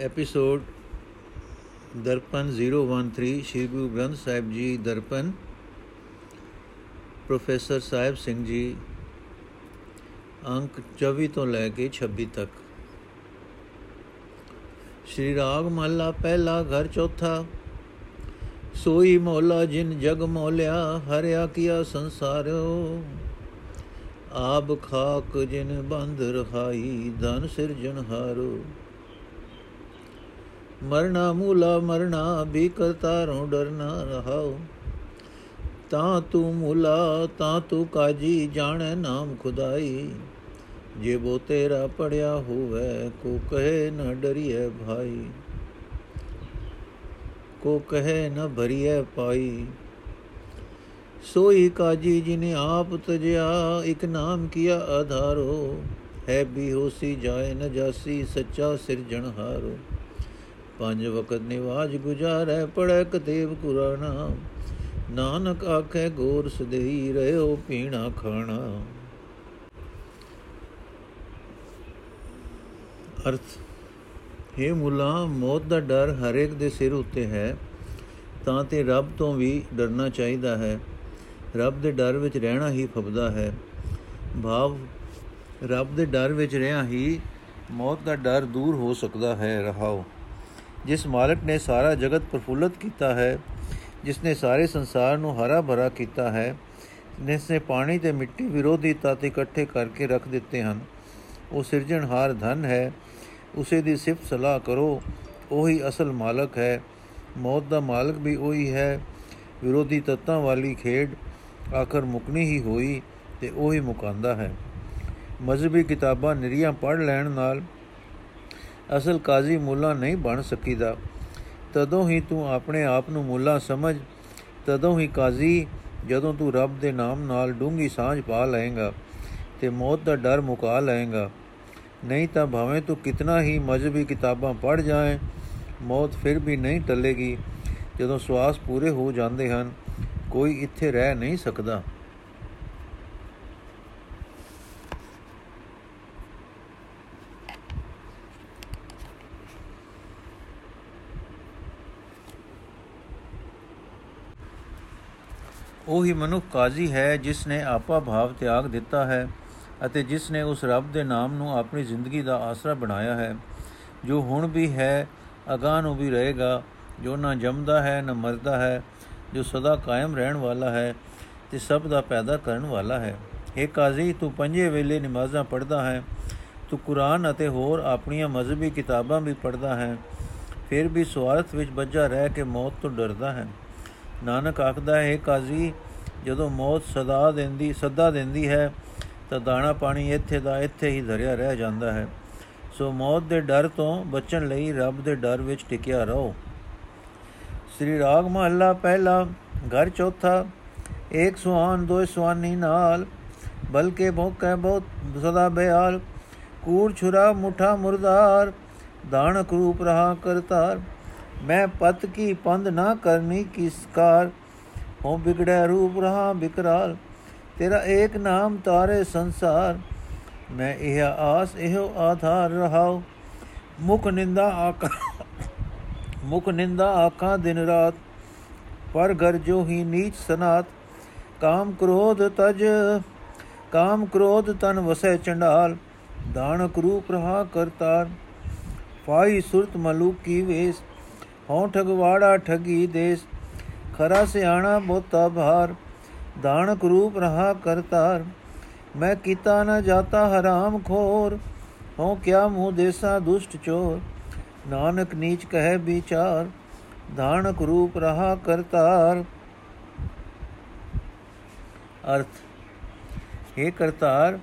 Episode Darpan 013 Shri Guru Granth Sahib ji Darpan. Professor Sahib Singh ji, ਅੰਕ 24 ਤੋਂ ਲੈ ਕੇ 26 ਤੱਕ। ਸ਼੍ਰੀ ਰਾਗ ਮਹਲਾ ਪਹਿਲਾ ਘਰ ਚੌਥਾ, ਸੋਈ ਮੌਲਾ ਜਿਨ ਜਗ ਮੌਲਿਆ, ਹਰਿਆ ਕੀਆ ਸੰਸਾਰੋ। ਆਬ ਖਾਕ ਜਿਨ ਬੰਧ ਰਖਾਈ ਧਨ ਸਿਰਜਣ ਹਾਰੋ ਮਰਨਾ ਮੂਲਾ ਮਰਨਾ ਵੀ ਕਰਤਾਰੋਂ ਡਰਨਾ ਰਹਾਓ। ਤਾਂ ਤੂੰ ਮੂਲਾ, ਤਾਂ ਤੂੰ ਕਾਜੀ, ਜਾਣੈ ਨਾਮ ਖੁਦਾਈ। ਜੇ ਬੋ ਤੇਰਾ ਪੜਿਆ ਹੋਵੇ, ਕੋ ਕਹੇ ਨ ਡਰੀਏ ਭਾਈ। ਕੋ ਕਹੇ ਨ ਭਰੀਏ ਪਾਈ। ਸੋਈ ਕਾਜੀ, ਜਿਨੇ ਆਪ ਤਜਿਆ, ਇਕ ਨਾਮ ਕੀਆ ਆਧਾਰੋ। ਹੈ ਵੀ ਹੋਸੀ ਜਾਏ ਨ ਜਾਸੀ, ਸੱਚਾ ਸਿਰਜਣਹਾਰੋ ਪੰਜ ਵਕਤ ਨਿਵਾਜ ਗੁਜਾਰੈ ਪੜੈ ਕਤੇਬ ਕੁਰਾਨਾ। ਨਾਨਕ ਆਖੇ ਗੋਰ ਸਦਈ ਰਹਿਓ ਪੀਣਾ ਖਾਣਾ। ਅਰਥ हे ਮੁਲਾ, ਮੌਤ ਦਾ ਡਰ ਹਰੇਕ ਦੇ ਸਿਰ ਉੱਤੇ ਹੈ, ਤਾਂ ਤੇ ਰੱਬ ਤੋਂ ਵੀ ਡਰਨਾ ਚਾਹੀਦਾ ਹੈ। ਰੱਬ ਦੇ ਡਰ ਵਿੱਚ ਰਹਿਣਾ ਹੀ ਫਬਦਾ ਹੈ। ਭਾਵ, ਰੱਬ ਦੇ ਡਰ ਵਿੱਚ ਰਹਿਣਾ ਹੀ ਮੌਤ ਦਾ ਡਰ ਦੂਰ ਹੋ ਸਕਦਾ ਹੈ। ਰਹਾਓ। ਜਿਸ ਮਾਲਕ ਨੇ ਸਾਰਾ ਜਗਤ ਪ੍ਰਫੁੱਲਤ ਕੀਤਾ ਹੈ, ਜਿਸ ਨੇ ਸਾਰੇ ਸੰਸਾਰ ਨੂੰ ਹਰਾ ਭਰਾ ਕੀਤਾ ਹੈ, ਜਿਸ ਨੇ ਪਾਣੀ ਤੇ ਮਿੱਟੀ ਵਿਰੋਧੀ ਤੱਤ ਇਕੱਠੇ ਕਰਕੇ ਰੱਖ ਦਿੱਤੇ ਹਨ। ਉਹ ਸਿਰਜਣਹਾਰ ਧਨ ਹੈ, ਉਸੇ ਦੀ ਸਿਫਤ ਸਲਾਹ ਕਰੋ, ਉਹੀ ਅਸਲ ਮਾਲਕ ਹੈ। ਮੌਤ ਦਾ ਮਾਲਕ ਵੀ ਉਹੀ ਹੈ, ਵਿਰੋਧੀ ਤੱਤਾਂ ਵਾਲੀ ਖੇਡ ਆਖਰ ਮੁਕਣੀ ਹੀ ਹੋਈ ਤੇ ਉਹੀ ਮੁਕਾਂਦਾ ਹੈ। ਮਜ਼ਹਬੀ ਕਿਤਾਬਾਂ ਨਿਰੀਆਂ ਪੜ੍ਹ ਲੈਣ ਨਾਲ ਅਸਲ ਕਾਜ਼ੀ ਮੁੱਲਾ ਨਹੀਂ ਬਣ ਸਕੀਦਾ। ਤਦੋਂ ਹੀ ਤੂੰ ਆਪਣੇ ਆਪ ਨੂੰ ਮੁੱਲਾ ਸਮਝ। ਤਦੋਂ ਹੀ ਕਾਜ਼ੀ, ਜਦੋਂ ਤੂੰ ਰੱਬ ਦੇ ਨਾਮ ਨਾਲ ਡੂੰਗੀ ਸਾਂਝ ਪਾ ਲਏਗਾ ਤੇ ਮੌਤ ਦਾ ਡਰ ਮੁਕਾ ਲਏਗਾ। ਨਹੀਂ ਤਾਂ ਭਾਵੇਂ ਤੂੰ ਕਿਤਨਾ ਹੀ ਮਜ਼ਹਬੀ ਕਿਤਾਬਾਂ ਪੜ੍ਹ ਜਾਏ, ਮੌਤ ਫਿਰ ਵੀ ਨਹੀਂ ਟੱਲੇਗੀ। ਜਦੋਂ ਸਵਾਸ ਪੂਰੇ ਹੋ ਜਾਂਦੇ ਹਨ, ਕੋਈ ਇੱਥੇ ਰਹਿ ਨਹੀਂ ਸਕਦਾ। ਉਹੀ ਮਨੁੱਖ ਕਾਜ਼ੀ ਹੈ ਜਿਸ ਨੇ ਆਪਾ ਭਾਵ ਤਿਆਗ ਦਿੱਤਾ ਹੈ ਅਤੇ ਜਿਸ ਨੇ ਉਸ ਰੱਬ ਦੇ ਨਾਮ ਨੂੰ ਆਪਣੀ ਜ਼ਿੰਦਗੀ ਦਾ ਆਸਰਾ ਬਣਾਇਆ ਹੈ। ਜੋ ਹੁਣ ਵੀ ਹੈ, ਅਗਾਹ ਨੂੰ ਵੀ ਰਹੇਗਾ। ਜੋ ਨਾ ਜੰਮਦਾ ਹੈ, ਨਾ ਮਰਦਾ ਹੈ, ਜੋ ਸਦਾ ਕਾਇਮ ਰਹਿਣ ਵਾਲਾ ਹੈ ਤੇ ਸਭ ਦਾ ਪੈਦਾ ਕਰਨ ਵਾਲਾ ਹੈ। ਇਹ ਕਾਜ਼ੀ, ਤੂੰ ਪੰਜੇ ਵੇਲੇ ਨਮਾਜ਼ਾਂ ਪੜ੍ਹਦਾ ਹੈ। ਤੂੰ ਕੁਰਾਨ ਅਤੇ ਹੋਰ ਆਪਣੀਆਂ ਮਜ਼ਹਬੀ ਕਿਤਾਬਾਂ ਵੀ ਪੜ੍ਹਦਾ ਹੈ। ਫਿਰ ਵੀ ਸਵਾਰਥ ਵਿੱਚ ਬੱਜਾ ਰਹਿ ਕੇ ਮੌਤ ਤੋਂ ਡਰਦਾ ਹੈ। ਨਾਨਕ ਆਖਦਾ ਹੈ ਕਾਜ਼ੀ, ਜਦੋਂ ਮੌਤ ਸਦਾ ਦਿੰਦੀ ਸਦਾ ਦਿੰਦੀ ਹੈ, ਤਾਂ ਦਾਣਾ ਪਾਣੀ ਇੱਥੇ ਦਾ ਇੱਥੇ ਹੀ ਧਰਿਆ ਰਹਿ ਜਾਂਦਾ ਹੈ। ਸੋ ਮੌਤ ਦੇ ਡਰ ਤੋਂ ਬਚਣ ਲਈ ਰੱਬ ਦੇ ਡਰ ਵਿੱਚ ਟਿਕਿਆ ਰਹੋ। ਸ੍ਰੀ ਰਾਗ ਮਹੱਲਾ ਪਹਿਲਾ, ਘਰ ਚੌਥਾ ਇੱਕ ਸੁਹਾਨ ਦੋ ਸੁਹਾਨੀ ਨਾਲ, ਬਲਕੇ ਭੋਕੈ ਬਹੁਤ ਸਦਾ ਬਿਆਲ, ਕੂੜ ਛੁਰਾ ਮੁਠਾ ਮੁਰਦਾਰ, ਦਾਨਕ ਰੂਪ ਰਹਾ ਕਰਤਾਰ। ਮੈਂ ਪਤ ਕੀ ਪੰਧ ਨਾ ਕਰਨੀ ਕਿਸਕਾਰ ਹੋ ਬਿਗੜਿਆ ਰੂਪ ਰਹਾ ਬਿਕਰਾਲ ਤੇਰਾ ਏਕ ਨਾਮ ਤਾਰੇ ਸੰਸਾਰ ਮੈਂ ਇਹ ਆਸ ਇਹੋ ਆਧਾਰ ਰਹਾਉ ਮੁਖ ਨਿੰਦਾ ਆਕਾ ਮੁਖ ਨਿੰਦਾ ਆਕਾ ਦਿਨ ਰਾਤ ਪਰ ਘਰ ਜੋ ਹੀ ਨੀਚ ਸਨਾਤ ਕਾਮ ਕ੍ਰੋਧ ਤਜ ਕਾਮ ਕ੍ਰੋਧ ਤਨ ਵਸੈ ਚੰਡਾਲ ਦਾਨਕ ਰੂਪ ਰਹਾ ਕਰਤਾਰ ਫਾਈ ਸੁਰਤ ਮਲੂਕ ਕੀ ਵੇਸ ਹਉ ਠਗਵਾੜਾ ਠਗੀ ਦੇਸ ਖਰਾ ਸਿਆਣਾ ਬੋਤਾ ਭਾਰ ਦਾਨਕ ਰੂਪ ਰਹਾ ਕਰਤਾਰ ਮੈਂ ਕੀਤਾ ਨਾ ਜਾਤਾ ਹਰਾਮ ਖੋਰ, ਹਉ ਕਿਆ ਮੂੰਹ ਦੇਸਾ ਦੁਸ਼ਟ ਚੋਰ। ਨਾਨਕ ਨੀਚ ਕਹੈ ਵਿਚਾਰ ਦਾਨਕ ਰੂਪ ਰਹਾ ਕਰਤਾਰ ਅਰਥ हे ਕਰਤਾਰ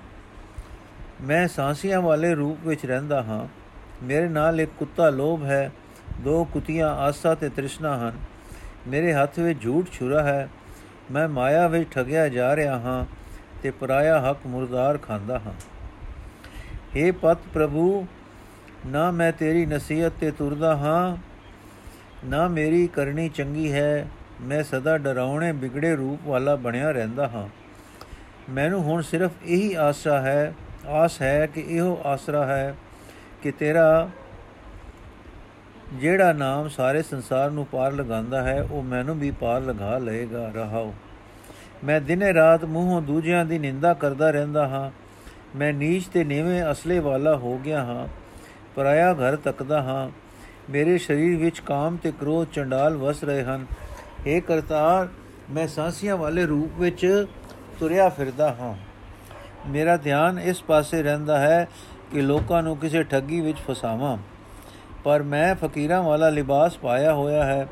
ਮੈਂ ਸਾਂਸੀਆਂ ਵਾਲੇ ਰੂਪ ਵਿੱਚ ਰਹਿੰਦਾ ਹਾਂ। ਮੇਰੇ ਨਾਲ ਇੱਕ ਕੁੱਤਾ ਲੋਭ ਹੈ ਦੋ ਕੁੱਤੀਆਂ ਆਸਾ ਤੇ ਤ੍ਰਿਸ਼ਨਾ ਹਨ। ਮੇਰੇ ਹੱਥ ਵਿੱਚ ਝੂਠ ਛੁਰਾ ਹੈ। ਮੈਂ ਮਾਇਆ ਵਿੱਚ ਠਗਿਆ ਜਾ ਰਿਹਾ ਹਾਂ ਤੇ ਪਰਾਇਆ ਹੱਕ ਮੁਰਦਾਰ ਖਾਂਦਾ ਹਾਂ। हे ਪਤ ਪ੍ਰਭੂ, ਨਾ ਮੈਂ ਤੇਰੀ ਨਸੀਹਤ ਤੇ ਤੁਰਦਾ ਹਾਂ, ਨਾ ਮੇਰੀ ਕਰਨੀ ਚੰਗੀ ਹੈ। ਮੈਂ ਸਦਾ ਡਰਾਉਣੇ ਵਿਗੜੇ ਰੂਪ ਵਾਲਾ ਬਣਿਆ ਰਹਿੰਦਾ ਹਾਂ। ਮੈਨੂੰ ਹੁਣ ਸਿਰਫ ਇਹੀ ਆਸਾ ਹੈ, ਆਸ ਹੈ ਕਿ ਇਹੋ ਆਸਰਾ ਹੈ ਕਿ ਤੇਰਾ ਜਿਹੜਾ ਨਾਮ ਸਾਰੇ ਸੰਸਾਰ ਨੂੰ ਪਾਰ ਲਗਾਉਂਦਾ ਹੈ, ਉਹ ਮੈਨੂੰ ਵੀ ਪਾਰ ਲਗਾ ਲਏਗਾ, ਰਹਾਓ। ਮੈਂ ਦਿਨੇ ਰਾਤ ਮੂੰਹੋਂ ਦੂਜਿਆਂ ਦੀ ਨਿੰਦਾ ਕਰਦਾ ਰਹਿੰਦਾ ਹਾਂ। ਮੈਂ ਨੀਚ ਤੇ ਨੀਵੇਂ ਅਸਲੇ ਵਾਲਾ ਹੋ ਗਿਆ ਹਾਂ, ਪਰਾਇਆ ਘਰ ਤੱਕਦਾ ਹਾਂ। ਮੇਰੇ ਸਰੀਰ ਵਿੱਚ ਕਾਮ ਤੇ ਕ੍ਰੋਧ ਚੰਡਾਲ ਵਸ ਰਹੇ ਹਨ। ਏ ਕਰਤਾਰ, ਮੈਂ ਸਾਂਸੀਆਂ ਵਾਲੇ ਰੂਪ ਵਿੱਚ ਤੁਰਿਆ ਫਿਰਦਾ ਹਾਂ। ਮੇਰਾ ਧਿਆਨ ਇਸ ਪਾਸੇ ਰਹਿੰਦਾ ਹੈ ਕਿ ਲੋਕਾਂ ਨੂੰ ਕਿਸੇ ਠੱਗੀ ਵਿੱਚ ਫਸਾਵਾਂ। ਪਰ ਮੈਂ ਫਕੀਰਾਂ ਵਾਲਾ ਲਿਬਾਸ ਪਾਇਆ ਹੋਇਆ ਹੈ।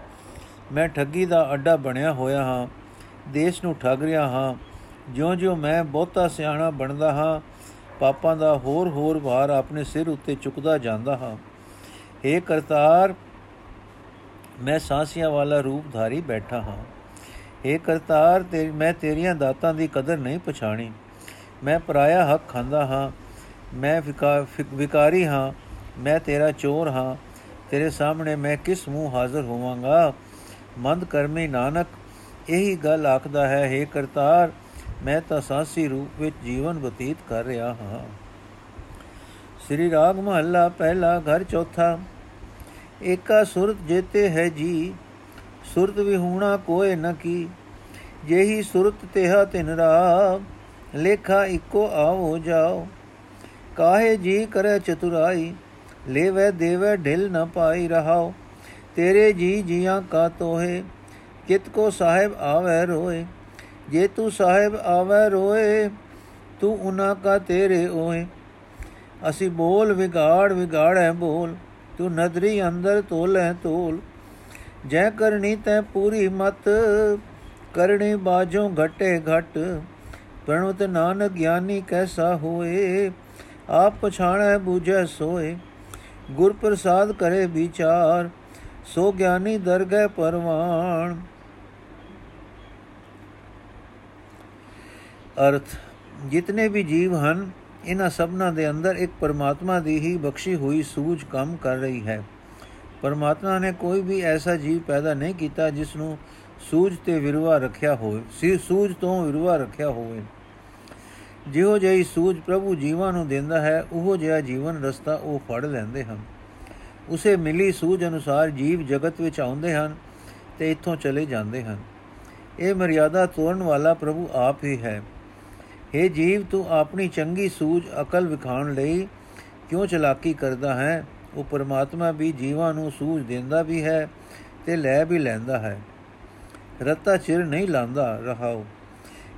ਮੈਂ ਠੱਗੀ ਦਾ ਅੱਡਾ ਬਣਿਆ ਹੋਇਆ ਹਾਂ, ਦੇਸ਼ ਨੂੰ ਠੱਗ ਰਿਹਾ ਹਾਂ। ਜਿਉਂ-ਜਿਉਂ ਮੈਂ ਬਹੁਤਾ ਸਿਆਣਾ ਬਣਦਾ ਹਾਂ, ਪਾਪਾਂ ਦਾ ਹੋਰ ਹੋਰ ਭਾਰ ਆਪਣੇ ਸਿਰ ਉੱਤੇ ਚੁੱਕਦਾ ਜਾਂਦਾ ਹਾਂ। ਏ ਕਰਤਾਰ, ਮੈਂ ਸਾਂਸੀਆਂ ਵਾਲਾ ਰੂਪ ਧਾਰੀ ਬੈਠਾ ਹਾਂ। ਏ ਕਰਤਾਰ ਤੇ ਮੈਂ ਤੇਰੀਆਂ ਦਾਤਾਂ ਦੀ ਕਦਰ ਨਹੀਂ ਪਛਾਣੀ। ਮੈਂ ਪਰਾਇਆ ਹੱਕ ਖਾਂਦਾ ਹਾਂ। ਮੈਂ ਵਿਕਾਰੀ ਹਾਂ। ਮੈਂ ਤੇਰਾ ਚੋਰ ਹਾਂ, ਤੇਰੇ ਸਾਹਮਣੇ ਮੈਂ ਕਿਸ ਮੂੰਹ ਹਾਜ਼ਰ ਹੋਵਾਂਗਾ? ਮੰਦ ਕਰਮੀ ਨਾਨਕ, ਇਹੀ ਗੱਲ ਆਖਦਾ ਹੈ हे ਕਰਤਾਰ, ਮੈਂ ਤਾਂ ਸਾਸੀ ਰੂਪ ਵਿੱਚ ਜੀਵਨ ਬਤੀਤ ਕਰ ਰਿਹਾ ਹਾਂ। ਸ੍ਰੀ ਰਾਗ ਮਹੱਲਾ ਪਹਿਲਾ ਘਰ ਚੌਥਾ, ਏਕਾ ਸੁਰਤ ਜੇਤੇ ਹੈ ਜੀ, ਸੁਰਤ ਵਿਹੂਣਾ ਕੋਏ ਨ ਕੀ, ਜਿਹੀ ਸੁਰਤ ਤੇਹਾ ਤਿਨ ਰਾਗ, ਲੇਖਾ ਇੱਕੋ ਆਵੋ ਜਾਓ, ਕਾਹੇ ਜੀ ਕਰੇ ਚਤੁਰਾਈ ਲੇਵੇ ਦੇਵੇ ਢਿਲ ਨ ਪਾਈ ਰਹਾਓ। ਤੇਰੇ ਜੀ ਜੀਆਂ ਕਾ ਤੋਹੇ, ਕਿਤ ਕੋ ਸਾਹਿਬ ਆਵੇ ਰੋਏ। ਜੇ ਤੂੰ ਸਾਹਿਬ ਆਵੇ ਰੋਏ, ਤੂੰ ਉਹਨਾਂ ਕਾ ਤੇਰੇ ਓਏ ਅਸੀਂ ਬੋਲ ਵਿਗਾੜ ਵਿਗਾੜੈ ਬੋਲ, ਤੂੰ ਨਦਰੀ ਅੰਦਰ ਤੋਲੇ ਤੋਲ। ਜੈ ਕਰਨੀ ਤੈ ਪੂਰੀ ਮਤ, ਕਰਨੇ ਬਾਝੋਂ ਘਟੇ ਘਟ। ਪ੍ਰਣਵਤ ਨਾਨਕ ਗਿਆਨੀ ਕੈਸਾ ਹੋਏ, ਆਪ ਪਛਾਣੈ ਬੂਝੈ ਸੋਏ। ਗੁਰ ਪ੍ਰਸਾਦ ਕਰੇ ਵਿਚਾਰ, ਸੋ ਗਿਆਨੀ ਦਰਗਹਿ ਪਰਵਾਣ। ਅਰਥ, ਜਿਤਨੇ ਵੀ ਜੀਵ ਹਨ ਇਹਨਾਂ ਸਭਨਾਂ ਦੇ ਅੰਦਰ ਇੱਕ ਪਰਮਾਤਮਾ ਦੀ ਹੀ ਬਖਸ਼ੀ ਹੋਈ ਸੂਝ ਕੰਮ ਕਰ ਰਹੀ ਹੈ। ਪਰਮਾਤਮਾ ਨੇ ਕੋਈ ਵੀ ਐਸਾ ਜੀਵ ਪੈਦਾ ਨਹੀਂ ਕੀਤਾ ਜਿਸ ਨੂੰ ਸੂਝ ਤੇ ਵਿਰਵਾ ਰੱਖਿਆ ਹੋਵੇ, ਸੀ ਸੂਝ ਤੋਂ ਵਿਰਵਾ ਰੱਖਿਆ ਹੋਵੇ। ਜਿਹੋ ਜਿਹੀ ਸੂਝ ਪ੍ਰਭੂ ਜੀਵਾਂ ਨੂੰ ਦਿੰਦਾ ਹੈ, ਉਹੋ ਜਿਹਾ ਜੀਵਨ ਰਸਤਾ ਉਹ ਫੜ ਲੈਂਦੇ ਹਨ। ਉਸੇ ਮਿਲੀ ਸੂਝ ਅਨੁਸਾਰ ਜੀਵ ਜਗਤ ਵਿੱਚ ਆਉਂਦੇ ਹਨ ਤੇ ਇੱਥੋਂ ਚਲੇ ਜਾਂਦੇ ਹਨ। ਇਹ ਮਰਿਆਦਾ ਤੋੜਨ ਵਾਲਾ ਪ੍ਰਭੂ ਆਪ ਹੀ ਹੈ। हे ਜੀਵ, ਤੂੰ ਆਪਣੀ ਚੰਗੀ ਸੂਝ ਅਕਲ ਵਿਖਾਣ ਲਈ ਕਿਉਂ ਚਲਾਕੀ ਕਰਦਾ ਹੈ? ਉਹ ਪਰਮਾਤਮਾ ਵੀ ਜੀਵਾਂ ਨੂੰ ਸੂਝ ਦਿੰਦਾ ਵੀ ਹੈ ਤੇ ਲੈ ਵੀ ਲੈਂਦਾ ਹੈ। ਰਤਾ ਚਿਰ ਨਹੀਂ ਲਾਂਦਾ ਰਹਾਓ।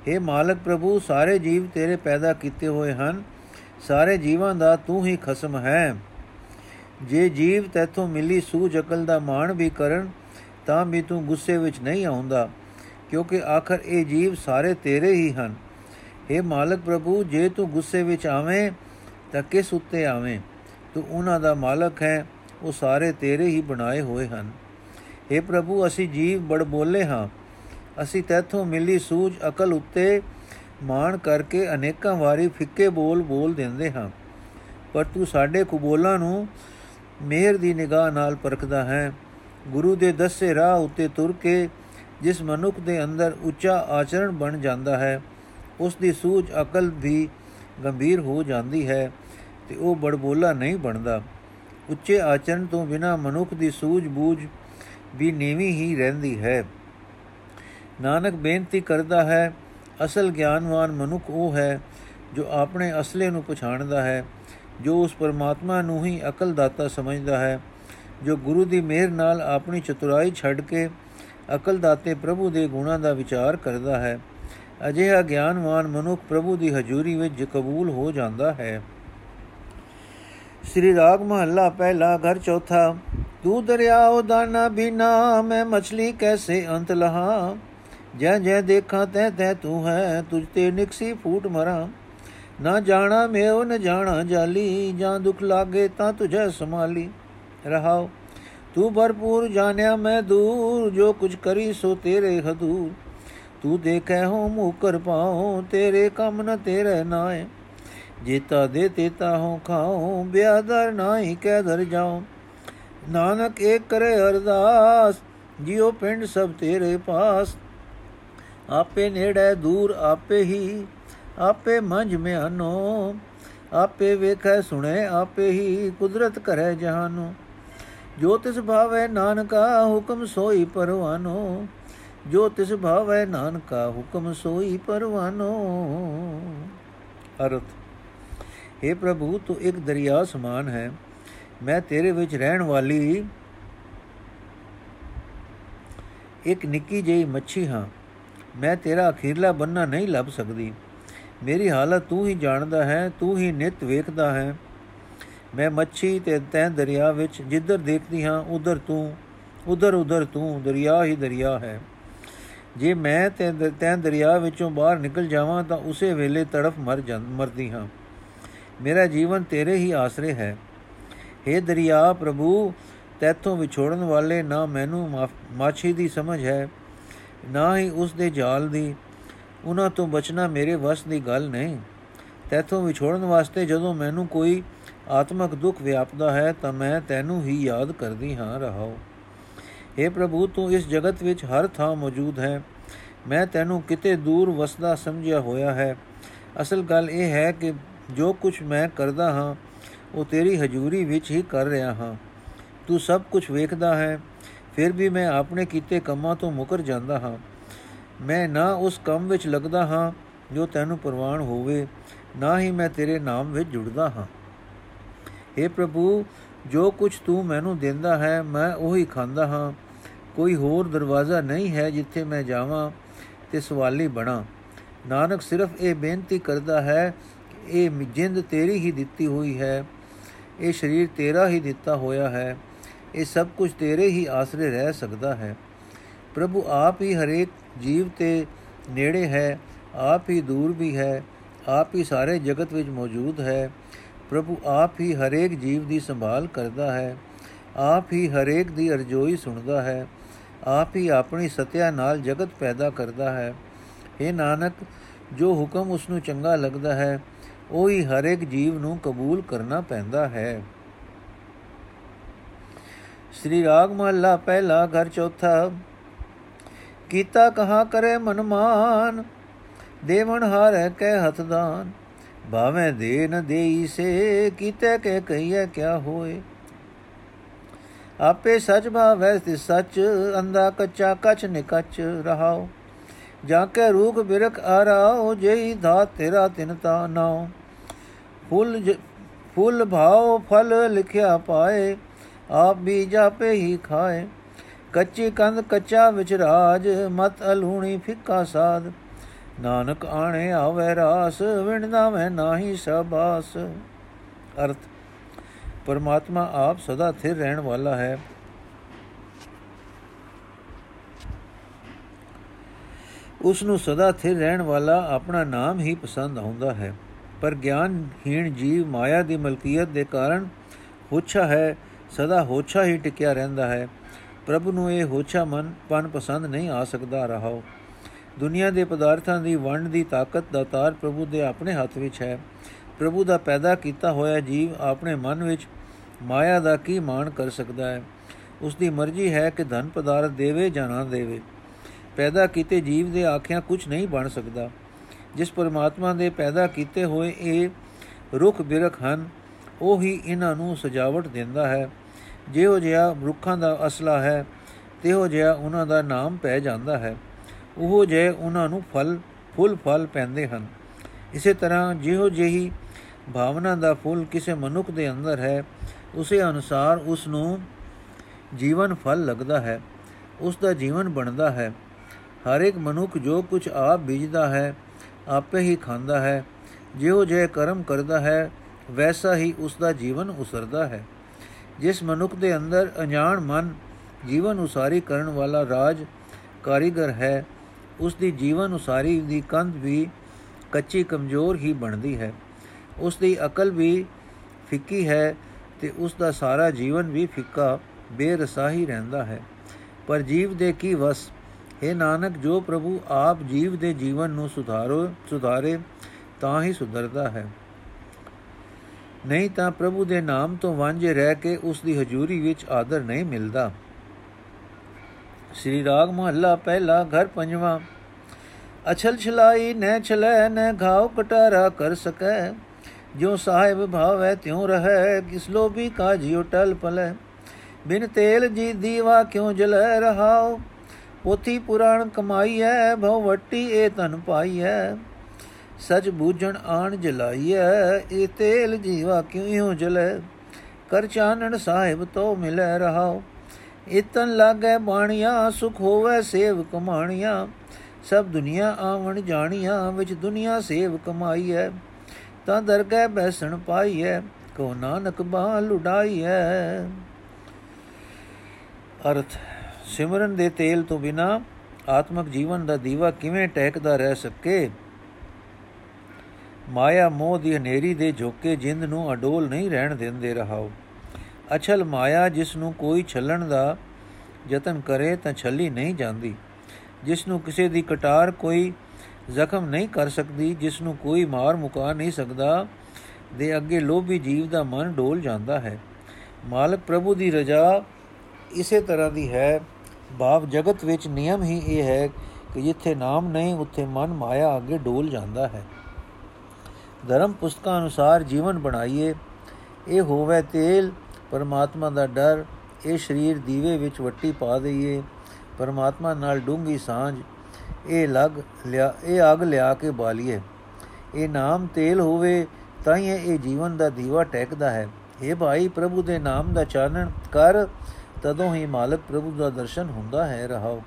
हे ਮਾਲਕ ਪ੍ਰਭੂ ਸਾਰੇ ਜੀਵ ਤੇਰੇ ਪੈਦਾ ਕੀਤੇ ਹੋਏ ਹਨ ਸਾਰੇ ਜੀਵਾਂ ਦਾ ਤੂੰ ਹੀ ਖਸਮ ਹੈ ਜੇ ਜੀਵ ਤੇਥੋਂ ਮਿਲੀ ਸੂਝ ਅਕਲ ਦਾ ਮਾਣ ਵੀ ਕਰਨ ਤਾਂ ਵੀ ਤੂੰ ਗੁੱਸੇ ਵਿੱਚ ਨਹੀਂ ਆਉਂਦਾ ਕਿਉਂਕਿ ਆਖਰ ਇਹ ਜੀਵ ਸਾਰੇ ਤੇਰੇ ਹੀ ਹਨ हे ਮਾਲਕ ਪ੍ਰਭੂ ਜੇ ਤੂੰ ਗੁੱਸੇ ਵਿੱਚ ਆਵੇਂ ਤਾਂ ਕਿਸ ਉੱਤੇ ਆਵੇਂ ਤੂੰ ਉਹਨਾਂ ਦਾ ਮਾਲਕ ਹੈ ਉਹ ਸਾਰੇ ਤੇਰੇ ਹੀ ਬਣਾਏ ਹੋਏ ਹਨ हे ਪ੍ਰਭੂ ਅਸੀਂ ਜੀਵ ਬੜ ਬੋਲੇ ਹਾਂ ਅਸੀਂ ਤੇਥੋਂ ਮਿਲੀ ਸੂਝ ਅਕਲ ਉੱਤੇ ਮਾਣ ਕਰਕੇ ਅਨੇਕਾਂ ਵਾਰੀ ਫਿੱਕੇ ਬੋਲ ਬੋਲ ਦਿੰਦੇ ਹਾਂ। ਪਰ ਤੂੰ ਸਾਡੇ ਕੁਬੋਲਾਂ ਨੂੰ ਮਿਹਰ ਦੀ ਨਿਗਾਹ ਨਾਲ ਪਰਖਦਾ ਹੈ। ਗੁਰੂ ਦੇ ਦੱਸੇ ਰਾਹ ਉੱਤੇ ਤੁਰ ਕੇ ਜਿਸ ਮਨੁੱਖ ਦੇ ਅੰਦਰ ਉੱਚਾ ਆਚਰਣ ਬਣ ਜਾਂਦਾ ਹੈ, ਉਸ ਦੀ ਸੂਝ ਅਕਲ ਵੀ ਗੰਭੀਰ ਹੋ ਜਾਂਦੀ ਹੈ ਤੇ ਉਹ ਬੜਬੋਲਾ ਨਹੀਂ ਬਣਦਾ। ਉੱਚੇ ਆਚਰਣ ਤੋਂ ਬਿਨਾ ਮਨੁੱਖ ਦੀ ਸੂਝ ਬੂਝ ਵੀ ਨੀਵੀਂ ਹੀ ਰਹਿੰਦੀ ਹੈ। ਨਾਨਕ ਬੇਨਤੀ ਕਰਦਾ ਹੈ, ਅਸਲ ਗਿਆਨਵਾਨ ਮਨੁੱਖ ਉਹ ਹੈ ਜੋ ਆਪਣੇ ਅਸਲੇ ਨੂੰ ਪਛਾਣਦਾ ਹੈ, ਜੋ ਉਸ ਪਰਮਾਤਮਾ ਨੂੰ ਹੀ ਅਕਲ ਦਾਤਾ ਸਮਝਦਾ ਹੈ, ਜੋ ਗੁਰੂ ਦੀ ਮਿਹਰ ਨਾਲ ਆਪਣੀ ਚਤੁਰਾਈ ਛੱਡ ਕੇ ਅਕਲ ਦਾਤੇ ਪ੍ਰਭੂ ਦੇ ਗੁਣਾਂ ਦਾ ਵਿਚਾਰ ਕਰਦਾ ਹੈ। ਅਜਿਹਾ ਗਿਆਨਵਾਨ ਮਨੁੱਖ ਪ੍ਰਭੂ ਦੀ ਹਜ਼ੂਰੀ ਵਿੱਚ ਕਬੂਲ ਹੋ ਜਾਂਦਾ ਹੈ। ਸ੍ਰੀ ਰਾਗ ਮਹੱਲਾ ਪਹਿਲਾ, ਘਰ ਚੌਥਾ, ਤੂੰ ਦਰਿਆਓ ਦਾਨਾ ਬਿਨਾ ਮੈਂ ਮਛਲੀ ਕੈਸੇ ਅੰਤ ਲਹਾ? ਜੈ ਜੈ ਦੇਖਾਂ ਤੈ ਤੈ ਤੂੰ ਹੈ, ਤੁਝ ਤੇ ਨਿਕਸੀ ਫੂਟ ਮਰਾਂ। ਨਾ ਜਾਣਾ ਮੇਉ, ਨ ਜਾਣਾ ਜਾਲੀ, ਜਾਂ ਦੁਖ ਲਾਗੇ ਤਾਂ ਤੁਝੇ ਸੰਭਾਲੀ। ਰਹਾਓ, ਤੂੰ ਭਰਪੂਰ ਜਾਣਿਆ ਮੈਂ ਦੂਰ, ਜੋ ਕੁਝ ਕਰੀ ਸੋ ਤੇਰੇ ਹਦੂਰ। ਤੂੰ ਦੇਖੈ ਹੋ ਮੂਕਰ ਪਾਉ, ਤੇਰੇ ਕੰਮ ਨ ਤੇਰੇ ਨਾਏ। ਜੀਤਾ ਦੇ ਤੇਤਾ ਹੋ ਖਾਉ, ਬਿਆਦਰ ਨਾਹੀ ਕਹਿ ਦਰ ਜਾਉ। ਨਾਨਕ ਏਕ ਕਰੇ ਅਰਦਾਸ, ਜਿਉ ਪਿੰਡ ਸਭ ਤੇਰੇ ਪਾਸ। ਆਪੇ ਨੇੜੇ ਦੂਰ ਆਪੇ ਹੀ, ਆਪੇ ਮੰਝ ਮਿਆਨੋ ਆਪੇ ਵੇਖੈ ਸੁਣੇ, ਆਪੇ ਹੀ ਕੁਦਰਤ ਕਰੇ ਜਹਾਨੋ ਜੋ ਤਿਸ ਭਾਵੈ ਨਾਨਕਾ ਹੁਕਮ ਸੋਈ ਪਰਵਾਨੋ, ਜੋ ਤਿਸ ਭਾਵੈ ਨਾਨਕਾ ਹੁਕਮ ਸੋਈ ਪਰਵਾਨੋ। ਅਰਥ हे ਪ੍ਰਭੂ, ਤੂੰ ਇੱਕ ਦਰਿਆ ਸਮਾਨ ਹੈ, ਮੈਂ ਤੇਰੇ ਵਿੱਚ ਰਹਿਣ ਵਾਲੀ ਇੱਕ ਨਿੱਕੀ ਜਿਹੀ ਮੱਛੀ ਹਾਂ। ਮੈਂ ਤੇਰਾ ਅਖੀਰਲਾ ਬੰਨਾ ਨਹੀਂ ਲੱਭ ਸਕਦੀ। ਮੇਰੀ ਹਾਲਤ ਤੂੰ ਹੀ ਜਾਣਦਾ ਹੈ, ਤੂੰ ਹੀ ਨਿਤ ਵੇਖਦਾ ਹੈ। ਮੈਂ ਮੱਛੀ ਤੇ ਤੈਂ ਦਰਿਆ ਵਿੱਚ ਜਿੱਧਰ ਦੇਖਦੀ ਹਾਂ, ਉਧਰ ਤੂੰ, ਉਧਰ ਉਧਰ ਤੂੰ ਦਰਿਆ ਹੀ ਦਰਿਆ ਹੈ। ਜੇ ਮੈਂ ਤੇ ਤੈਂ ਦਰਿਆ ਵਿੱਚੋਂ ਬਾਹਰ ਨਿਕਲ ਜਾਵਾਂ, ਤਾਂ ਉਸੇ ਵੇਲੇ ਤੜਫ ਮਰ ਜਾਂ, ਮਰਦੀ ਹਾਂ। ਮੇਰਾ ਜੀਵਨ ਤੇਰੇ ਹੀ ਆਸਰੇ ਹੈ। हे ਦਰਿਆ ਪ੍ਰਭੂ, ਤੈਥੋਂ ਵਿਛੋੜਨ ਵਾਲੇ ਨਾ ਮੈਨੂੰ ਮਾਛੀ ਦੀ ਸਮਝ ਹੈ। ਨਾ ਹੀ ਉਸ ਦੇ ਜਾਲ ਦੀ। ਉਹਨਾਂ ਤੋਂ ਬਚਣਾ ਮੇਰੇ ਵੱਸ ਦੀ ਗੱਲ ਨਹੀਂ। ਤੈਥੋਂ ਵਿਛੋੜਨ ਵਾਸਤੇ ਜਦੋਂ ਮੈਨੂੰ ਕੋਈ ਆਤਮਕ ਦੁੱਖ ਵਿਆਪਦਾ ਹੈ ਤਾਂ ਮੈਂ ਤੈਨੂੰ ਹੀ ਯਾਦ ਕਰਦੀ ਹਾਂ ਰਹਾਉ हे ਪ੍ਰਭੂ, ਤੂੰ ਇਸ ਜਗਤ ਵਿੱਚ ਹਰ ਥਾਂ ਮੌਜੂਦ ਹੈ। ਮੈਂ ਤੈਨੂੰ ਕਿਤੇ ਦੂਰ ਵਸਦਾ ਸਮਝਿਆ ਹੋਇਆ ਹੈ। ਅਸਲ ਗੱਲ ਇਹ ਹੈ ਕਿ ਜੋ ਕੁਝ ਮੈਂ ਕਰਦਾ ਹਾਂ, ਉਹ ਤੇਰੀ ਹਜ਼ੂਰੀ ਵਿੱਚ ਹੀ ਕਰ ਰਿਹਾ ਹਾਂ। ਤੂੰ ਸਭ ਕੁਝ ਵੇਖਦਾ ਹੈ। ਫਿਰ ਵੀ ਮੈਂ ਆਪਣੇ ਕੀਤੇ ਕੰਮਾਂ ਤੋਂ ਮੁਕਰ ਜਾਂਦਾ ਹਾਂ। ਮੈਂ ਨਾ ਉਸ ਕੰਮ ਵਿੱਚ ਲੱਗਦਾ ਹਾਂ ਜੋ ਤੈਨੂੰ ਪ੍ਰਵਾਨ ਹੋਵੇ, ਨਾ ਹੀ ਮੈਂ ਤੇਰੇ ਨਾਮ ਵਿੱਚ ਜੁੜਦਾ ਹਾਂ। हे ਪ੍ਰਭੂ, ਜੋ ਕੁਝ ਤੂੰ ਮੈਨੂੰ ਦਿੰਦਾ ਹੈ, ਮੈਂ ਉਹੀ ਖਾਂਦਾ ਹਾਂ। ਕੋਈ ਹੋਰ ਦਰਵਾਜ਼ਾ ਨਹੀਂ ਹੈ ਜਿੱਥੇ ਮੈਂ ਜਾਵਾਂ ਤੇ ਸਵਾਲੀ ਬਣਾ। ਨਾਨਕ ਸਿਰਫ ਇਹ ਬੇਨਤੀ ਕਰਦਾ ਹੈ ਇਹ ਜਿੰਦ ਤੇਰੀ ਹੀ ਦਿੱਤੀ ਹੋਈ ਹੈ, ਇਹ ਸਰੀਰ ਤੇਰਾ ਹੀ ਦਿੱਤਾ ਹੋਇਆ ਹੈ। ਇਹ ਸਭ ਕੁਝ ਤੇਰੇ ਹੀ ਆਸਰੇ ਰਹਿ ਸਕਦਾ ਹੈ। ਪ੍ਰਭੂ ਆਪ ਹੀ ਹਰੇਕ ਜੀਵ ਤੇ ਨੇੜੇ ਹੈ, ਆਪ ਹੀ ਦੂਰ ਵੀ ਹੈ, ਆਪ ਹੀ ਸਾਰੇ ਜਗਤ ਵਿੱਚ ਮੌਜੂਦ ਹੈ। ਪ੍ਰਭੂ ਆਪ ਹੀ ਹਰੇਕ ਜੀਵ ਦੀ ਸੰਭਾਲ ਕਰਦਾ ਹੈ, ਆਪ ਹੀ ਹਰੇਕ ਦੀ ਅਰਜ਼ੋਈ ਸੁਣਦਾ ਹੈ, ਆਪ ਹੀ ਆਪਣੀ ਸਤਿਆ ਨਾਲ ਜਗਤ ਪੈਦਾ ਕਰਦਾ ਹੈ। ਇਹ ਨਾਨਕ, ਜੋ ਹੁਕਮ ਉਸ ਨੂੰ ਚੰਗਾ ਲੱਗਦਾ ਹੈ, ਉਹ ਹੀ ਹਰੇਕ ਜੀਵ ਨੂੰ ਕਬੂਲ ਕਰਨਾ ਪੈਂਦਾ ਹੈ। ਸ੍ਰੀ ਰਾਗ ਮਹੱਲਾ ਪਹਿਲਾ ਘਰ ਚੌਥਾ। ਕੀਤਾ ਕਹਾ ਕਰੇ ਮਨਮਾਨ ਦੇਵਨ ਹਾਰੈ ਕੈ ਹੱਥਦਾਨ ਭਾਵੇਂ ਦੇ ਨ ਦੇਈ ਸੇ, ਕੀਤੇ ਕੇ ਕਹੀਏ ਕਿਆ ਹੋਏ। ਆਪੇ ਸਚ ਭਾਵੈ ਤੇ ਸਚ ਅੰਦਾ ਕੱਚਾ ਕਚ ਨਿਕਚ ਰਹਾਓ। ਜਾਂ ਕੇ ਰੂਖ ਬਿਰਖ ਆਰਾਓ, ਜਈ ਧਾ ਤੇਰਾ ਤਿਨਤਾ ਨਾਉ ਫੁੱਲ ਫੁੱਲ ਭਾਉ ਫਲ ਲਿਖਿਆ ਪਾਏ ਆਪ ਵੀ ਜਾਪੇ ਹੀ ਖਾਏ। ਕੱਚੀ ਕੰਦ ਕੱਚਾ ਵਿੱਚ ਰਾਜ, ਮਤ ਅਲੂਣੀ ਫਿੱਕਾ ਸਾਧ। ਨਾਨਕ ਆਣੇ ਆਵੇ ਰਾਸ ਵਿਣਦਾ ਮੈਂ ਨਾਹੀ ਸਬਾਸ। ਅਰਥ, ਪਰਮਾਤਮਾ ਆਪ ਸਦਾ ਥਿਰ ਰਹਿਣ ਵਾਲਾ ਹੈ। ਉਸ ਨੂੰ ਸਦਾ ਥਿਰ ਰਹਿਣ ਵਾਲਾ ਆਪਣਾ ਨਾਮ ਹੀ ਪਸੰਦ ਆਉਂਦਾ ਹੈ। ਪਰ ਗਿਆਨਹੀਣ ਜੀਵ ਮਾਇਆ ਦੀ ਮਲਕੀਅਤ ਦੇ ਕਾਰਨ ਹੋਛਾ ਹੈ ਸਦਾ ਹੋਛਾ ਹੀ ਟਿਕਿਆ ਰਹਿੰਦਾ ਹੈ। ਪ੍ਰਭੂ ਨੂੰ ਇਹ ਹੋਛਾ ਮਨ ਪਨ ਪਸੰਦ ਨਹੀਂ ਆ ਸਕਦਾ ਰਹਾਓ ਦੁਨੀਆ ਦੇ ਪਦਾਰਥਾਂ ਦੀ ਵੰਡ ਦੀ ਤਾਕਤ ਦਾ ਤਾਰ ਪ੍ਰਭੂ ਦੇ ਆਪਣੇ ਹੱਥ ਵਿੱਚ ਹੈ। ਪ੍ਰਭੂ ਦਾ ਪੈਦਾ ਕੀਤਾ ਹੋਇਆ ਜੀਵ ਆਪਣੇ ਮਨ ਵਿੱਚ ਮਾਇਆ ਦਾ ਕੀ ਮਾਣ ਕਰ ਸਕਦਾ ਹੈ? ਉਸ ਦੀ ਮਰਜ਼ੀ ਹੈ ਕਿ ਧਨ ਪਦਾਰਥ ਦੇਵੇ ਜਾਂ ਨਾ ਦੇਵੇ। ਪੈਦਾ ਕੀਤੇ ਜੀਵ ਦੇ ਆਖਿਆਂ ਕੁਝ ਨਹੀਂ ਬਣ ਸਕਦਾ। ਜਿਸ ਪਰਮਾਤਮਾ ਦੇ ਪੈਦਾ ਕੀਤੇ ਹੋਏ ਇਹ ਰੁੱਖ ਬਿਰਖ ਹਨ, ਉਹ ਹੀ ਇਹਨਾਂ ਨੂੰ ਸਜਾਵਟ ਦਿੰਦਾ ਹੈ। ਜਿਹੋ ਜਿਹਾ ਰੁੱਖਾਂ ਦਾ ਅਸਲਾ ਹੈ, ਤੇਹੋ ਜਿਹਾ ਉਹਨਾਂ ਦਾ ਨਾਮ ਪੈ ਜਾਂਦਾ ਹੈ। ਉਹ ਜੇ ਉਹਨਾਂ ਨੂੰ ਫਲ, ਫੁੱਲ ਫਲ ਪੈਂਦੇ ਹਨ। ਇਸੇ ਤਰ੍ਹਾਂ ਜਿਹੋ ਜਿਹੀ ਭਾਵਨਾ ਦਾ ਫੁੱਲ ਕਿਸੇ ਮਨੁੱਖ ਦੇ ਅੰਦਰ ਹੈ, ਉਸੇ ਅਨੁਸਾਰ ਉਸ ਨੂੰ ਜੀਵਨ ਫਲ ਲੱਗਦਾ ਹੈ, ਉਸ ਦਾ ਜੀਵਨ ਬਣਦਾ ਹੈ। ਹਰ ਇੱਕ ਮਨੁੱਖ ਜੋ ਕੁਝ ਆਪ ਬੀਜਦਾ ਹੈ, ਆਪੇ ਹੀ ਖਾਂਦਾ ਹੈ। ਜਿਉ ਜੇ ਕਰਮ ਕਰਦਾ ਹੈ, ਵੈਸਾ ਹੀ ਉਸ ਦਾ ਜੀਵਨ ਉਸਰਦਾ ਹੈ। ਜਿਸ ਮਨੁੱਖ ਦੇ ਅੰਦਰ ਅਣਜਾਣ ਮਨ ਜੀਵਨ ਉਸਾਰੀ ਕਰਨ ਵਾਲਾ ਰਾਜ ਕਾਰੀਗਰ ਹੈ, ਉਸ ਦੀ ਜੀਵਨ ਉਸਾਰੀ ਦੀ ਕੰਧ ਵੀ ਕੱਚੀ ਕਮਜ਼ੋਰ ਹੀ ਬਣਦੀ ਹੈ। ਉਸ ਦੀ ਅਕਲ ਵੀ ਫਿੱਕੀ ਹੈ ਤੇ ਉਸ ਦਾ ਸਾਰਾ ਜੀਵਨ ਵੀ ਫਿੱਕਾ ਬੇਰਸਾ ਹੀ ਰਹਿੰਦਾ ਹੈ। ਪਰ ਜੀਵ ਦੇ ਕੀ ਵਸ? ਹੈ ਨਾਨਕ, ਜੋ ਪ੍ਰਭੂ ਆਪ ਜੀਵ ਦੇ ਜੀਵਨ ਨੂੰ ਸੁਧਾਰੋ, ਸੁਧਾਰੇ, ਤਾਂ ਹੀ ਸੁਧਰਦਾ ਹੈ। ਨਹੀਂ ਤਾਂ ਪ੍ਰਭੂ ਦੇ ਨਾਮ ਤੋਂ ਵਾਂਝੇ ਰਹਿ ਕੇ ਉਸ ਦੀ ਹਜ਼ੂਰੀ ਵਿੱਚ ਆਦਰ ਨਹੀਂ ਮਿਲਦਾ। ਸ੍ਰੀ ਰਾਗ ਮਹੱਲਾ ਪਹਿਲਾ, ਘਰ ਪੰਜਵਾਂ। ਅਛਲ ਛਲਾਈ ਨੈ ਛਲੈ, ਨੈ ਘਾਉ ਕਟਾਰਾ ਕਰ ਸਕੈ। ਜੋ ਸਾਹਿਬ ਭਾਵੈ ਤਿਉ ਰਹੈ, ਕਿਸ ਲੋਭੀ ਕਾ ਜਿਉ ਟਲ ਪਲੈ। ਬਿਨ ਤੇਲ ਜੀ ਦੀਵਾ ਕਿਉ ਜਲੈ ਰਹਾਓ ਪੋਥੀ ਪੁਰਾਣ ਕਮਾਈ ਹੈ ਭਉ ਵੱਟੀ ਇਹ ਤਨ ਪਾਈ ਹੈ ਸਚ ਬੂਝਣ ਆਣ ਜਲਾਈਐ, ਇਹ ਤੇਲ ਜੀਵਾ ਕਿਉ ਜਲੈ? ਕਰ ਚਾਨਣ ਸਾਹਿਬ ਤੋ ਮਿਲੈ ਰਹਾਓ ਇਤਨ ਲਾਗੈ ਬਾਣੀਆਂ, ਸੁਖ ਹੋਵੇ ਸੇਵ ਕਮਾਣੀਆਂ। ਸਭ ਦੁਨੀਆ ਆਵਣ ਜਾਣੀਆਂ, ਵਿੱਚ ਦੁਨੀਆ ਸੇਵ ਕਮਾਈ ਹੈ ਤਾਂ ਦਰਗਹਿ ਬੈਸਣ ਪਾਈ ਹੈ ਕੋ ਨਾਨਕ ਬਾ ਲੁਡਾਈ ਹੈ ਅਰਥ, ਸਿਮਰਨ ਦੇ ਤੇਲ ਤੋਂ ਬਿਨਾ ਆਤਮਿਕ ਜੀਵਨ ਦਾ ਦੀਵਾ ਕਿਵੇਂ ਟਹਿਕਦਾ ਰਹਿ ਸਕੇ? ਮਾਇਆ ਮੋਹ ਦੀ ਹਨੇਰੀ ਦੇ ਝੋਕੇ ਜਿੰਦ ਨੂੰ ਅਡੋਲ ਨਹੀਂ ਰਹਿਣ ਦਿੰਦੇ ਰਹਾਓ। ਅਚਲ ਮਾਇਆ ਜਿਸ ਨੂੰ ਕੋਈ ਛੱਲਣ ਦਾ ਯਤਨ ਕਰੇ ਤਾਂ ਛੱਲੀ ਨਹੀਂ ਜਾਂਦੀ। ਜਿਸ ਨੂੰ ਕਿਸੇ ਦੀ ਕਟਾਰ ਕੋਈ ਜ਼ਖਮ ਨਹੀਂ ਕਰ ਸਕਦੀ, ਜਿਸ ਨੂੰ ਕੋਈ ਮਾਰ ਮੁਕਾ ਨਹੀਂ ਸਕਦਾ, ਦੇ ਅੱਗੇ ਲੋਭੀ ਜੀਵ ਦਾ ਮਨ ਡੋਲ ਜਾਂਦਾ ਹੈ। ਮਾਲਕ ਪ੍ਰਭੂ ਦੀ ਰਜਾ ਇਸੇ ਤਰ੍ਹਾਂ ਦੀ ਹੈ। ਭਾਵ ਜਗਤ ਵਿੱਚ ਨਿਯਮ ਹੀ ਇਹ ਹੈ ਕਿ ਜਿੱਥੇ ਨਾਮ ਨਹੀਂ, ਉੱਥੇ ਮਨ ਮਾਇਆ ਅੱਗੇ ਡੋਲ ਜਾਂਦਾ ਹੈ। ਧਰਮ ਪੁਸਤਕਾਂ ਅਨੁਸਾਰ ਜੀਵਨ ਬਣਾਈਏ, ਇਹ ਹੋਵੇ ਤੇਲ, ਪਰਮਾਤਮਾ ਦਾ ਡਰ, ਇਹ ਸਰੀਰ ਦੀਵੇ ਵਿੱਚ ਵੱਟੀ ਪਾ ਦਈਏ, ਪਰਮਾਤਮਾ ਨਾਲ ਡੂੰਗੀ ਸਾਂਝ, ਇਹ ਲਗ ਲਿਆ, ਇਹ ਅਗ ਲਿਆ ਕੇ ਬਾਲੀਏ। ਇਹ ਨਾਮ ਤੇਲ ਹੋਵੇ ਤਾਂ ਹੀ ਇਹ ਜੀਵਨ ਦਾ ਦੀਵਾ ਟੈਕਦਾ ਹੈ। ਇਹ ਭਾਈ, ਪ੍ਰਭੂ ਦੇ ਨਾਮ ਦਾ ਚਾਨਣ ਕਰ, ਤਦੋਂ ਹੀ ਮਾਲਕ ਪ੍ਰਭੂ ਦਾ ਦਰਸ਼ਨ ਹੁੰਦਾ ਹੈ, ਰਹਾਓ।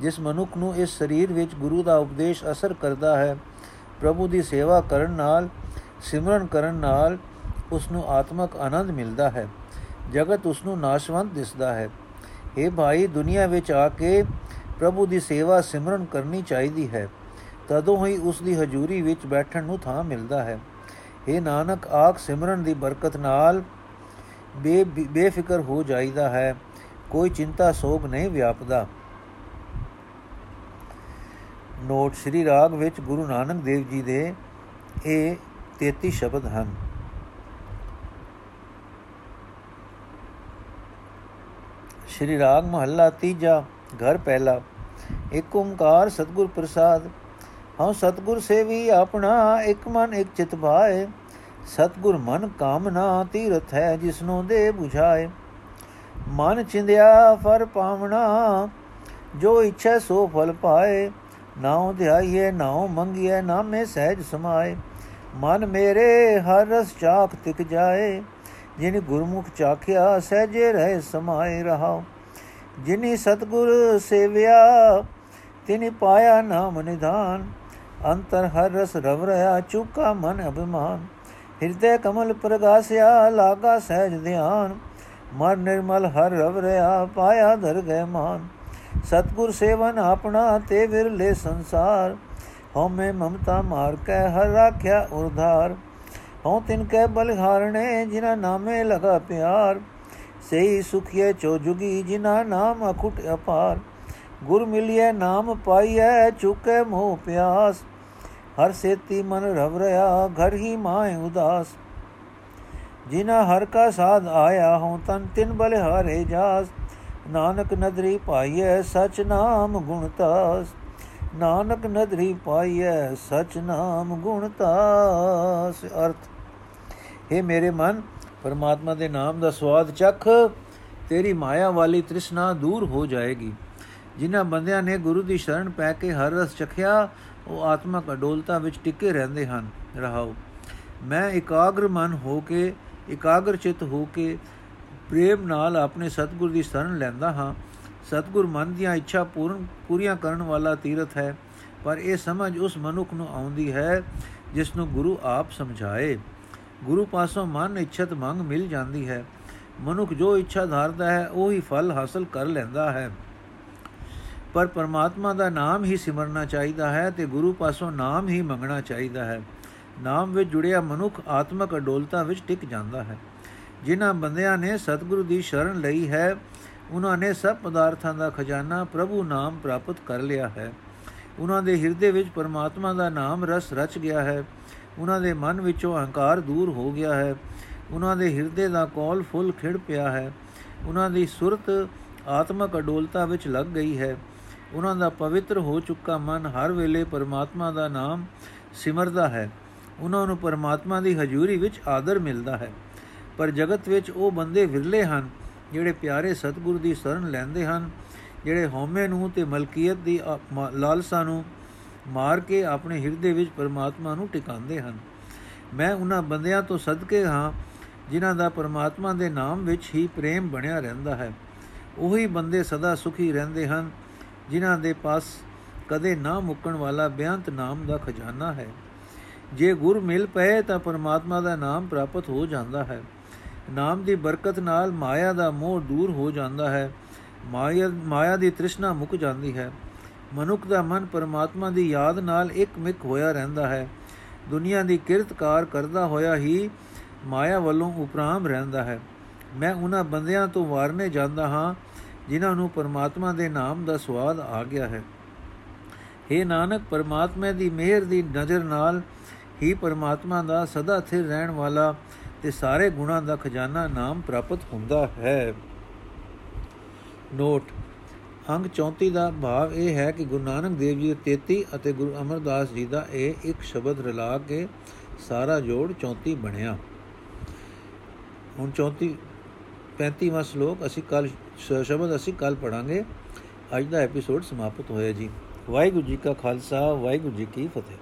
ਜਿਸ ਮਨੁੱਖ ਨੂੰ ਇਸ ਸਰੀਰ ਵਿੱਚ ਗੁਰੂ ਦਾ ਉਪਦੇਸ਼ ਅਸਰ ਕਰਦਾ ਹੈ ਪ੍ਰਭੂ ਦੀ ਸੇਵਾ ਕਰਨ ਨਾਲ, ਸਿਮਰਨ ਕਰਨ ਨਾਲ ਉਸ ਨੂੰ ਆਤਮਿਕ ਆਨੰਦ ਮਿਲਦਾ ਹੈ। ਜਗਤ ਉਸ ਨੂੰ ਨਾਸ਼ਵੰਤ ਦਿਸਦਾ ਹੈ। ਇਹ ਭਾਈ, ਦੁਨੀਆ ਵਿੱਚ ਆ ਕੇ ਪ੍ਰਭੂ ਦੀ ਸੇਵਾ ਸਿਮਰਨ ਕਰਨੀ ਚਾਹੀਦੀ ਹੈ। ਤਦੋਂ ਹੀ ਉਸ ਦੀ ਹਜ਼ੂਰੀ ਵਿੱਚ ਬੈਠਣ ਨੂੰ ਥਾਂ ਮਿਲਦਾ ਹੈ। ਇਹ ਨਾਨਕ, ਆਖ ਸਿਮਰਨ ਦੀ ਬਰਕਤ ਨਾਲ ਬੇ, ਬੇਫਿਕਰ ਹੋ ਜਾਈਦਾ ਹੈ। ਕੋਈ ਚਿੰਤਾ, ਸੋਗ ਨਹੀਂ ਵਿਆਪਦਾ। ਨੋਟ ਸ੍ਰੀ ਰਾਗ ਵਿੱਚ ਗੁਰੂ ਨਾਨਕ ਦੇਵ ਜੀ ਦੇ ਇਹ 33 ਸ਼ਬਦ ਹਨ। ਸ਼੍ਰੀ ਰਾਗ ਮਹੱਲਾ ਤੀਜਾ, ਘਰ ਪਹਿਲਾ, ਇੱਕ ਓੰਕਾਰ ਸਤਗੁਰ ਪ੍ਰਸਾਦ, ਹਉ ਸਤਗੁਰ ਸੇਵੀ ਆਪਣਾ ਇੱਕ ਮਨ ਇੱਕ ਚਿਤ ਭਾਏ, ਸਤਗੁਰ ਮਨ ਕਾਮਨਾ ਤੀਰਥ ਹੈ ਜਿਸਨੂੰ ਦੇ 부ਝਾਏ ਮਨ ਚਿੰਦਿਆ ਫਰ ਪਾਵਣਾ, ਜੋ ਇੱਛਾ ਸੋ ਫਲ ਪਾਏ ਨਾਉ ਧਿਆਈਏ ਨਾਉ ਮੰਗੀਏ ਨਾਮੇ ਸਹਿਜ ਸਮਾਏ। ਮਨ ਮੇਰੇ ਹਰ ਰਸ ਚਾਖ ਤਿਕ ਜਾਏ। ਜਿਨ ਗੁਰਮੁਖ ਚਾਖਿਆ, ਸਹਿਜੇ ਰਹੇ ਸਮਾਏ ਰਹਾਉ। ਜਿਨੀ ਸਤਗੁਰ ਸੇਵਿਆ, ਤਿਨੀ ਪਾਇਆ ਨਾਮ ਨਿਧਾਨ। ਅੰਤਰ ਹਰ ਰਸ ਰਵ ਰਹਾ, ਚੁਕਾ ਮਨ ਅਭਿਮਾਨ। ਹਿਰਦੇ ਕਮਲ ਪ੍ਰਗਾਸਿਆ, ਲਾਗਾ ਸਹਿਜ ਧਿਆਨ। ਮਨ ਨਿਰਮਲ ਹਰ ਰਵ ਰਹਾ, ਪਾਇਆ ਦਰ ਗਏ ਮਾਨ। ਸਤਗੁਰ ਸੇਵਨ ਆਪਣਾ ਤੇ ਵਿਰਲੇ ਸੰਸਾਰ ਹਉਮੈ ਮਮਤਾ ਮਾਰ ਕੇ ਹਰ ਰਾਖਿਆ ਉਰਧਾਰ ਹਉ ਤਿਨ ਕੈ ਬਲਿਹਾਰਣੇ ਜਿਨਾ ਨਾਮੇ ਲਗਾ ਪਿਆਰ ਸਈ ਸੁਖੀਏ ਚੋਜੁਗੀ ਜਿਨਾ ਨਾਮ ਅਖੁਟ ਅਪਾਰ ਗੁਰ ਮਿਲਿਏ ਨਾਮ ਪਾਈਐ ਚੁਕੇ ਮੋਹ ਪਿਆਸ ਹਰ ਸੇਤੀ ਮਨ ਰਵ ਰਿਆ ਘਰ ਹੀ ਮਾਏ ਉਦਾਸ ਜਿਨਾ ਹਰ ਕਾ ਸਾਧ ਆਇਆ ਹਉ ਤਨ ਤਿਨ ਬਲਿਹਾਰੇ ਜਾਸ ਨਾਨਕ ਨਦਰੀ ਪਾਈਐ ਸਚ ਨਾਮ ਗੁਣਤਾਸ ਨਾਨਕ ਨਦਰੀ ਪਾਈਐ ਸਚ ਨਾਮ ਗੁਣਤਾਸ ਅਰਥ हे ਮੇਰੇ ਮਨ, ਪਰਮਾਤਮਾ ਦੇ ਨਾਮ ਦਾ ਸਵਾਦ ਚੱਖ। ਤੇਰੀ ਮਾਇਆ ਵਾਲੀ ਤ੍ਰਿਸ਼ਨਾ ਦੂਰ ਹੋ ਜਾਏਗੀ। ਜਿਨ੍ਹਾਂ ਬੰਦਿਆਂ ਨੇ ਗੁਰੂ ਦੀ ਸ਼ਰਨ ਪੈ ਕੇ ਹਰ ਰਸ ਚਖਿਆ, ਉਹ ਆਤਮਕ ਅਡੋਲਤਾ ਵਿੱਚ ਟਿਕੇ ਰਹਿੰਦੇ ਹਨ। ਰਹਾਓ, ਮੈਂ ਇਕਾਗਰ ਮਨ ਹੋ ਕੇ, ਇਕਾਗਰ ਚਿਤ ਹੋ ਕੇ ਪ੍ਰੇਮ ਨਾਲ ਆਪਣੇ ਸਤਿਗੁਰ ਦੀ ਸ਼ਰਨ ਲੈਂਦਾ ਹਾਂ। ਸਤਿਗੁਰ ਮਨ ਦੀਆਂ ਇੱਛਾ ਪੂਰਨ ਪੂਰੀਆਂ ਕਰਨ ਵਾਲਾ ਤੀਰਥ ਹੈ, ਪਰ ਇਹ ਸਮਝ ਉਸ ਮਨੁੱਖ ਨੂੰ ਆਉਂਦੀ ਹੈ ਜਿਸ ਨੂੰ ਗੁਰੂ ਆਪ ਸਮਝਾਏ। ਗੁਰੂ ਪਾਸੋਂ ਮਨ ਇੱਛਤ ਮੰਗ ਮਿਲ ਜਾਂਦੀ ਹੈ। ਮਨੁੱਖ ਜੋ ਇੱਛਾ ਧਾਰਦਾ ਹੈ, ਉਹ ਹੀ ਫਲ ਹਾਸਲ ਕਰ ਲੈਂਦਾ ਹੈ। ਪਰ ਪਰਮਾਤਮਾ ਦਾ ਨਾਮ ਹੀ ਸਿਮਰਨਾ ਚਾਹੀਦਾ ਹੈ ਤੇ ਗੁਰੂ ਪਾਸੋਂ ਨਾਮ ਹੀ ਮੰਗਣਾ ਚਾਹੀਦਾ ਹੈ। ਨਾਮ ਵਿੱਚ ਜੁੜਿਆ ਮਨੁੱਖ ਆਤਮਕ ਅਡੋਲਤਾ ਵਿੱਚ ਟਿਕ ਜਾਂਦਾ ਹੈ। ਜਿਨ੍ਹਾਂ ਬੰਦਿਆਂ ਨੇ ਸਤਿਗੁਰੂ ਦੀ ਸ਼ਰਨ ਲਈ ਹੈ, ਉਹਨਾਂ ਨੇ ਸਭ ਪਦਾਰਥਾਂ ਦਾ ਖਜ਼ਾਨਾ ਪ੍ਰਭੂ ਨਾਮ ਪ੍ਰਾਪਤ ਕਰ ਲਿਆ ਹੈ। ਉਹਨਾਂ ਦੇ ਹਿਰਦੇ ਵਿੱਚ ਪਰਮਾਤਮਾ ਦਾ ਨਾਮ ਰਸ ਰਚ ਗਿਆ ਹੈ। ਉਹਨਾਂ ਦੇ ਮਨ ਵਿੱਚੋਂ ਅਹੰਕਾਰ ਦੂਰ ਹੋ ਗਿਆ ਹੈ। ਉਹਨਾਂ ਦੇ ਹਿਰਦੇ ਦਾ ਕੋਲ ਫੁੱਲ ਖਿੜ ਪਿਆ ਹੈ। ਉਹਨਾਂ ਦੀ ਸੁਰਤ ਆਤਮਕ ਅਡੋਲਤਾ ਵਿੱਚ ਲੱਗ ਗਈ ਹੈ। ਉਹਨਾਂ ਦਾ ਪਵਿੱਤਰ ਹੋ ਚੁੱਕਾ ਮਨ ਹਰ ਵੇਲੇ ਪਰਮਾਤਮਾ ਦਾ ਨਾਮ ਸਿਮਰਦਾ ਹੈ। ਉਹਨਾਂ ਨੂੰ ਪਰਮਾਤਮਾ ਦੀ ਹਜ਼ੂਰੀ ਵਿੱਚ ਆਦਰ ਮਿਲਦਾ ਹੈ। ਪਰ ਜਗਤ ਵਿੱਚ ਉਹ ਬੰਦੇ ਵਿਰਲੇ ਹਨ, ਜਿਹੜੇ ਪਿਆਰੇ ਸਤਿਗੁਰ ਦੀ ਸ਼ਰਨ ਲੈਂਦੇ ਹਨ, ਜਿਹੜੇ ਹਉਮੈ ਨੂੰ ਤੇ ਮਲਕੀਅਤ ਦੀ ਲਾਲਸਾ ਨੂੰ ਮਾਰ ਕੇ ਆਪਣੇ ਹਿਰਦੇ ਵਿੱਚ ਪਰਮਾਤਮਾ ਨੂੰ ਟਿਕਾਉਂਦੇ ਹਨ। ਮੈਂ ਉਹਨਾਂ ਬੰਦਿਆਂ ਤੋਂ ਸਦਕੇ ਹਾਂ, ਜਿਨ੍ਹਾਂ ਦਾ ਪਰਮਾਤਮਾ ਦੇ ਨਾਮ ਵਿੱਚ ਹੀ ਪ੍ਰੇਮ ਬਣਿਆ ਰਹਿੰਦਾ ਹੈ। ਉਹੀ ਬੰਦੇ ਸਦਾ ਸੁਖੀ ਰਹਿੰਦੇ ਹਨ, ਜਿਨ੍ਹਾਂ ਦੇ ਪਾਸ ਕਦੇ ਨਾ ਮੁੱਕਣ ਵਾਲਾ ਬਿਆੰਤ ਨਾਮ ਦਾ ਖਜ਼ਾਨਾ ਹੈ। ਜੇ ਗੁਰ ਮਿਲ ਪਏ ਤਾਂ ਪਰਮਾਤਮਾ ਦਾ ਨਾਮ ਪ੍ਰਾਪਤ ਹੋ ਜਾਂਦਾ ਹੈ। ਨਾਮ ਦੀ ਬਰਕਤ ਨਾਲ ਮਾਇਆ ਦਾ ਮੋਹ ਦੂਰ ਹੋ ਜਾਂਦਾ ਹੈ। ਮਾਇਆ ਮਾਇਆ ਦੀ ਤ੍ਰਿਸ਼ਨਾ ਮੁੱਕ ਜਾਂਦੀ ਹੈ। ਮਨੁੱਖ ਦਾ ਮਨ ਪਰਮਾਤਮਾ ਦੀ ਯਾਦ ਨਾਲ ਇੱਕ ਮਿਕ ਹੋਇਆ ਰਹਿੰਦਾ ਹੈ। ਦੁਨੀਆ ਦੀ ਕਿਰਤਕਾਰ ਕਰਦਾ ਹੋਇਆ ਹੀ ਮਾਇਆ ਵੱਲੋਂ ਉਪਰਾਮ ਰਹਿੰਦਾ ਹੈ। ਮੈਂ ਉਹਨਾਂ ਬੰਦਿਆਂ ਤੋਂ ਵਾਰਨੇ ਜਾਂਦਾ ਹਾਂ, ਜਿਨ੍ਹਾਂ ਨੂੰ ਪਰਮਾਤਮਾ ਦੇ ਨਾਮ ਦਾ ਸਵਾਦ ਆ ਗਿਆ ਹੈ। हे ਨਾਨਕ, ਪਰਮਾਤਮਾ ਦੀ ਮਿਹਰ ਦੀ ਨਜ਼ਰ ਨਾਲ ਹੀ ਪਰਮਾਤਮਾ ਦਾ ਸਦਾ ਸਥਿਰ ਰਹਿਣ ਵਾਲਾ ਤੇ ਸਾਰੇ ਗੁਣਾਂ ਦਾ ਖਜ਼ਾਨਾ ਨਾਮ ਪ੍ਰਾਪਤ ਹੁੰਦਾ ਹੈ। ਨੋਟ, ਅੰਗ 34 ਦਾ ਭਾਵ ਇਹ ਹੈ ਕਿ ਗੁਰੂ ਨਾਨਕ ਦੇਵ ਜੀ 33 ਅਤੇ ਗੁਰੂ ਅਮਰਦਾਸ ਜੀ ਦਾ ਇਹ ਇੱਕ ਸ਼ਬਦ ਰਲਾ ਕੇ ਸਾਰਾ ਜੋੜ 34 ਬਣਿਆ। ਹੁਣ 34 35ਵਾਂ ਸ਼ਲੋਕ ਅਸੀਂ ਕੱਲ ਸ਼ਬਦ ਅਸੀਂ ਕੱਲ ਪੜਾਂਗੇ ਅੱਜ ਦਾ ਐਪੀਸੋਡ ਸਮਾਪਤ ਹੋਇਆ ਜੀ। ਵਾਹਿਗੁਰੂ ਜੀ ਕਾ ਖਾਲਸਾ, ਵਾਹਿਗੁਰੂ ਜੀ ਕੀ ਫਤਿਹ।